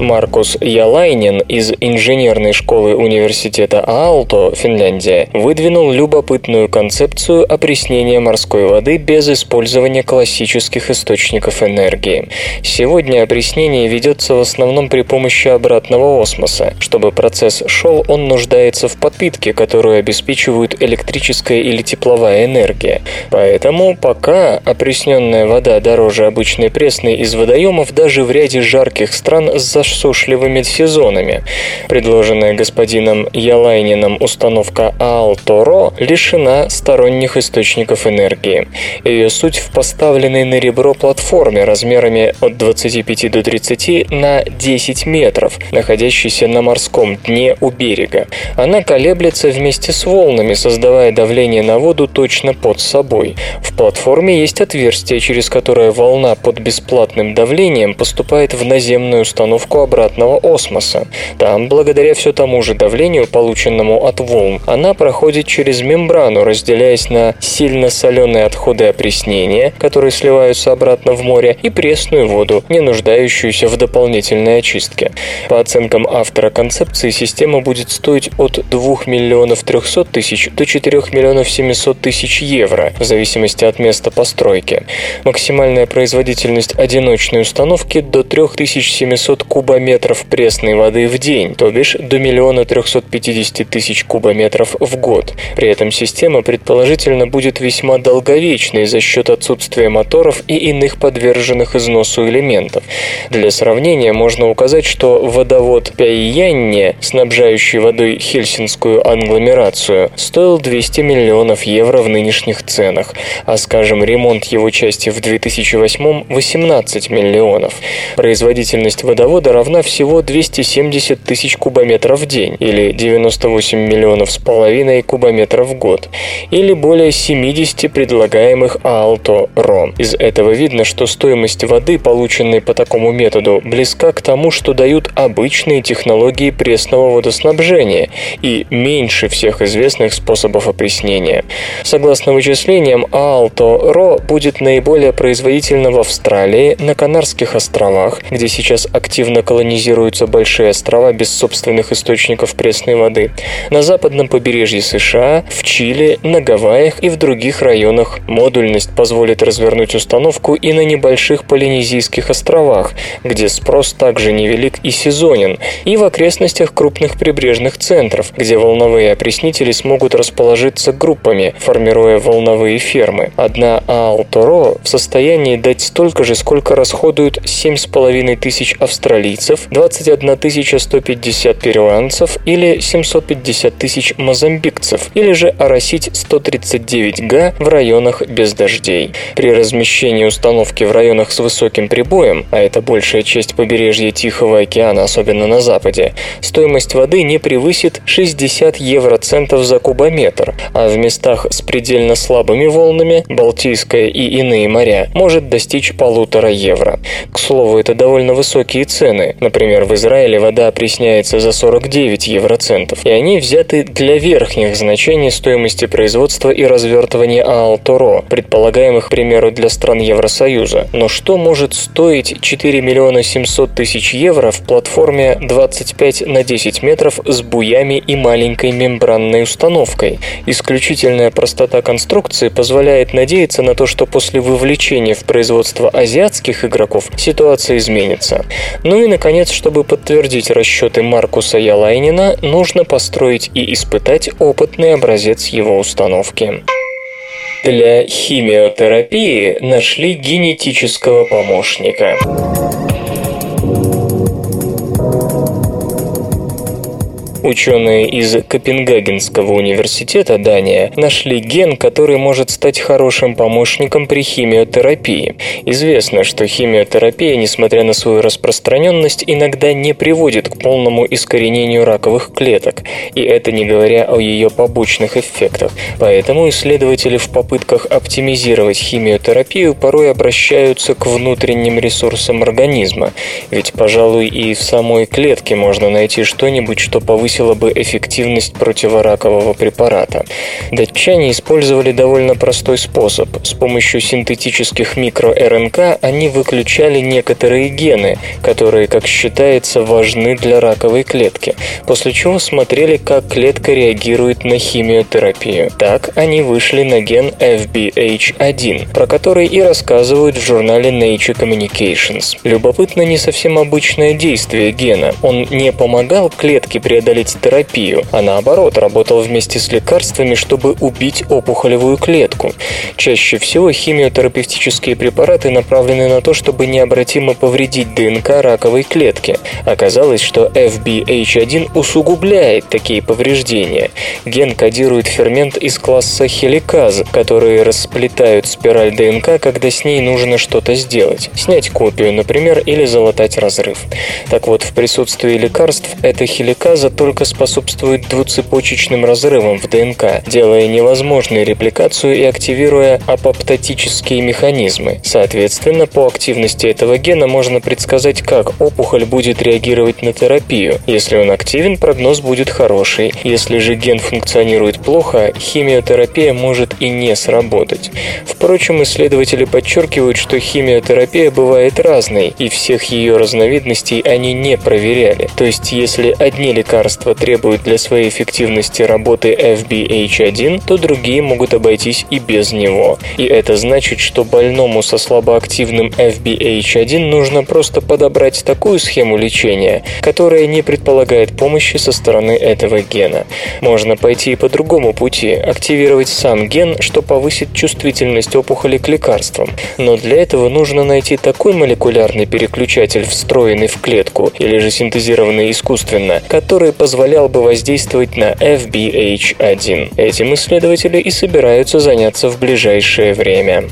Speaker 1: Маркус Ялайнин из инженерной школы университета Аалто, Финляндия, выдвинул любопытную концепцию опреснения морской воды без использования классических источников энергии. Сегодня опреснение ведется в основном при помощи обратного осмоса. Чтобы процесс шел, он нуждается в подпитке, которую обеспечивают электрическая или тепловая энергия. Поэтому пока опресненная вода дороже обычной пресной из водоемов даже в ряде жарких стран с засушливыми сезонами. Предложенная господином Ялайнином установка Aalto-Ro лишена сторонних источников энергии. Ее суть в поставленной на ребро платформе размерами от 25 до 30 на 10 метров, находящейся на морском дне у берега. Она колеблется вместе с волнами, создавая давление на воду точно под собой. В платформе есть отверстие, через которое волна под бесплатным давлением поступает в наземную установку обратного осмоса. Там, благодаря все тому же давлению, полученному от волн, она проходит через мембрану, разделяясь на сильно соленые отходы опреснения, которые сливаются обратно в море, и пресную воду, не нуждающуюся в дополнительной очистке. По оценкам автора концепции, система будет стоить от 2 миллионов 300 тысяч до 4 миллионов 700 тысяч евро, в зависимости от места постройки. Максимальная производительность одиночной установки до 3700 кубометров пресной воды в день, то бишь до миллиона 350 тысяч кубометров в год. При этом система предположительно будет весьма долговечной за счет отсутствия моторов и иных подверженных износу элементов. Для сравнения можно указать, что водовод Пяйянне, снабжающий водой хельсинскую агломерацию, стоил 200 миллионов евро в нынешних ценах, а, скажем, ремонт его части в 2008 – 18 миллионов. Производительность водовода равна всего 270 тысяч кубометров в день, или 98 миллионов с половиной кубометров в год, или более 70 предлагаемых Aalto ROM. Из этого видно, что стоимость воды, полученной по такому методу, близка к тому, что дают обычные технологии пресного водоснабжения и меньше всех известных способов опреснения. Согласно вычислениям, Aalto RO будет наиболее производительна в Австралии, на Канарских островах, где сейчас активно колонизируются большие острова без собственных источников пресной воды, на западном побережье США, в Чили, на Гавайях и в других районах. Модульность позволит развернуть установку и на небольших Полинезийских островах, где спрос также невелик и сезонен, и в окрестностях крупных прибрежных центров, где волновые опреснители смогут расположиться группами, формируя волновые фермы. Одна Aalto в состоянии дать столько же, сколько расходуют 7,5 тысяч австралийцев гвинейцев, 21 150 перуанцев или 750 тысяч мозамбикцев, или же оросить 139 га в районах без дождей. При размещении установки в районах с высоким прибоем, а это большая часть побережья Тихого океана, особенно на западе, стоимость воды не превысит 60 евроцентов за кубометр, а в местах с предельно слабыми волнами, Балтийское и иные моря, может достичь полутора евро. К слову, это довольно высокие цены. Например, в Израиле вода опресняется за 49 евроцентов, и они взяты для верхних значений стоимости производства и развертывания ААЛ-ТОРО, предполагаемых, к примеру, для стран Евросоюза. Но что может стоить 4 миллиона 700 тысяч евро в платформе 25 на 10 метров с буями и маленькой мембранной установкой? Исключительная простота конструкции позволяет надеяться на то, что после вовлечения в производство азиатских игроков ситуация изменится. Ну и, наконец, чтобы подтвердить расчеты Маркуса Ялайнина, нужно построить и испытать опытный образец его установки. Для химиотерапии нашли генетического помощника. Ученые из Копенгагенского университета Дания нашли ген, который может стать хорошим помощником при химиотерапии. Известно, что химиотерапия, несмотря на свою распространенность, иногда не приводит к полному искоренению раковых клеток, и это не говоря о ее побочных эффектах. Поэтому исследователи в попытках оптимизировать химиотерапию порой обращаются к внутренним ресурсам организма, ведь, пожалуй, и в самой клетке можно найти что-нибудь, что повысит повысила бы эффективность противоракового препарата. Датчане использовали довольно простой способ. С помощью синтетических микро-РНК они выключали некоторые гены, которые, как считается, важны для раковой клетки, после чего смотрели, как клетка реагирует на химиотерапию. Так они вышли на ген FBH1, про который и рассказывают в журнале Nature Communications. Любопытно не совсем обычное действие гена. Он не помогал клетке преодолеть терапию, а наоборот работал вместе с лекарствами, чтобы убить опухолевую клетку. Чаще всего химиотерапевтические препараты направлены на то, чтобы необратимо повредить ДНК раковой клетки. Оказалось, что FBH1 усугубляет такие повреждения. Ген кодирует фермент из класса хеликаз, которые расплетают спираль ДНК, когда с ней нужно что-то сделать. Снять копию, например, или залатать разрыв. Так вот, в присутствии лекарств эта хеликаза только только способствует двуцепочечным разрывам в ДНК, делая невозможной репликацию и активируя апоптотические механизмы. Соответственно, по активности этого гена можно предсказать, как опухоль будет реагировать на терапию. Если он активен, прогноз будет хороший. Если же ген функционирует плохо, химиотерапия может и не сработать. Впрочем, исследователи подчеркивают, что химиотерапия бывает разной, и всех ее разновидностей они не проверяли. То есть, если одни лекарства лекарства требуют для своей эффективности работы FBH1, то другие могут обойтись и без него. И это значит, что больному со слабоактивным FBH1 нужно просто подобрать такую схему лечения, которая не предполагает помощи со стороны этого гена. Можно пойти и по другому пути, активировать сам ген, что повысит чувствительность опухоли к лекарствам. Но для этого нужно найти такой молекулярный переключатель, встроенный в клетку, или же синтезированный искусственно, который позволял бы воздействовать на FBH1. Этим исследователи и собираются заняться в ближайшее время.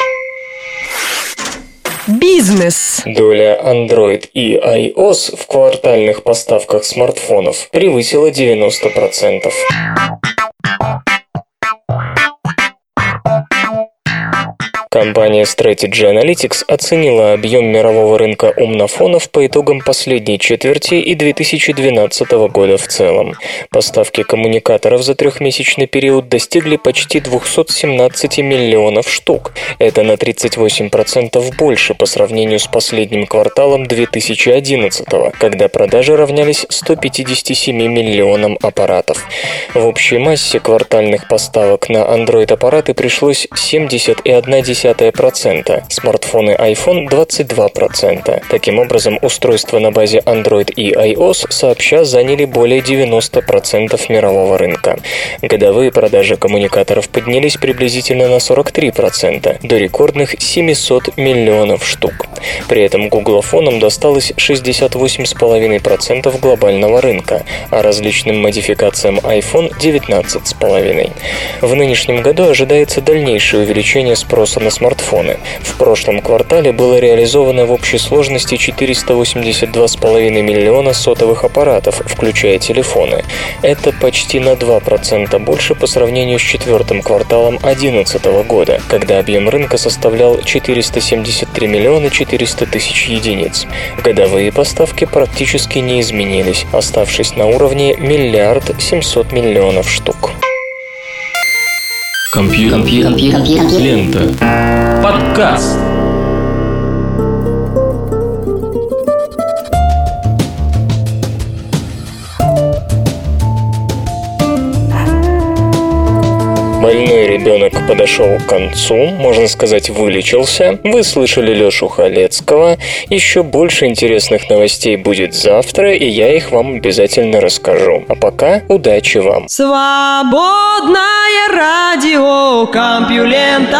Speaker 2: Бизнес.
Speaker 1: Доля Android и iOS в квартальных поставках смартфонов превысила 90%. Компания Strategy Analytics оценила объем мирового рынка умнофонов по итогам последней четверти и 2012 года в целом. Поставки коммуникаторов за трехмесячный период достигли почти 217 миллионов штук. Это на 38% больше по сравнению с последним кварталом 2011, когда продажи равнялись 157 миллионам аппаратов. В общей массе квартальных поставок на Android-аппараты пришлось 70,1 0,1%, смартфоны iPhone 22%. Таким образом, устройства на базе Android и iOS сообща заняли более 90% мирового рынка. Годовые продажи коммуникаторов поднялись приблизительно на 43%, до рекордных 700 миллионов штук. При этом гуглофонам досталось 68,5% глобального рынка, а различным модификациям iPhone 19,5%. В нынешнем году ожидается дальнейшее увеличение спроса на смартфоны. В прошлом квартале было реализовано в общей сложности 482,5 миллиона сотовых аппаратов, включая телефоны. Это почти на 2% больше по сравнению с четвертым кварталом 2011 года, когда объем рынка составлял 473 миллиона 400 тысяч единиц. Годовые поставки практически не изменились, оставшись на уровне миллиард 700 миллионов штук.
Speaker 9: Компьютер. Лента. Подкаст.
Speaker 1: Больной ребенок подошел к концу, можно сказать, вылечился. Вы слышали Лешу Халецкого. Еще больше интересных новостей будет завтра, и я их вам обязательно расскажу. А пока удачи вам.
Speaker 2: Свободное радио Компьюлента.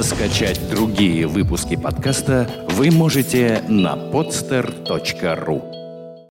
Speaker 10: Скачать другие выпуски подкаста вы можете на podster.ru